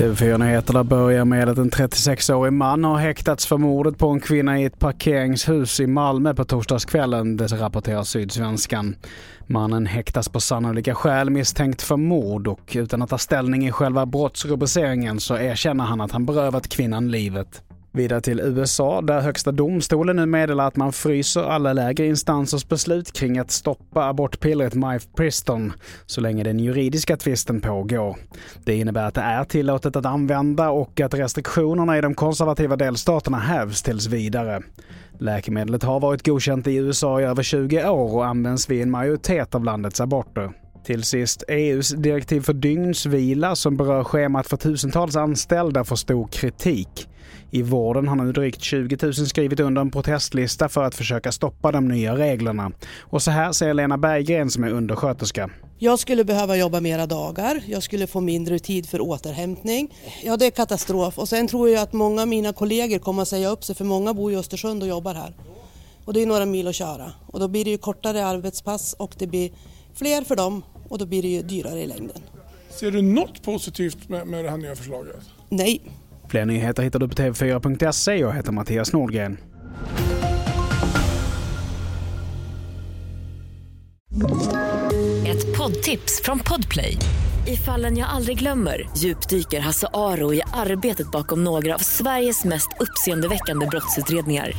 TV4-nyheterna börjar med att en 36-årig man har häktats för mordet på en kvinna i ett parkeringshus i Malmö på torsdagskvällen, det rapporterar Sydsvenskan. Mannen häktas på sannolika skäl misstänkt för mord och utan att ta ställning i själva brottsrubriceringen så erkänner han att han berövat kvinnan livet. Vidare till USA där högsta domstolen nu meddelar att man fryser alla lägre instansers beslut kring att stoppa abortpillret Mifepriston så länge den juridiska tvisten pågår. Det innebär att det är tillåtet att använda och att restriktionerna i de konservativa delstaterna hävs tills vidare. Läkemedlet har varit godkänt i USA i över 20 år och används vid en majoritet av landets aborter. Till sist, EUs direktiv för dygnsvila som berör schemat för tusentals anställda får stor kritik. I vården har nu drygt 20 000 skrivit under en protestlista för att försöka stoppa de nya reglerna. Och så här säger Lena Berggren som är undersköterska. Jag skulle behöva jobba mera dagar, jag skulle få mindre tid för återhämtning. Ja, det är katastrof. Och sen tror jag att många av mina kollegor kommer att säga upp sig för många bor i Östersund och jobbar här. Och det är några mil att köra. Och då blir det ju kortare arbetspass och det blir fler för dem och då blir det ju dyrare i längden. Ser du något positivt med, med det här nya förslaget? Nej. Fler nyheter hittar du på tv4.se. Jag heter Mattias Nordgren. Ett poddtips från Podplay. I fallen jag aldrig glömmer djupdyker Hasse Aro i arbetet bakom några av Sveriges mest uppseendeväckande brottsutredningar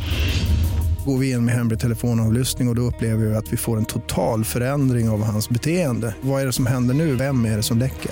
går vi in med hemlig telefonavlyssning och, och då upplever vi att vi får en total förändring av hans beteende. Vad är det som händer nu? Vem är det som läcker?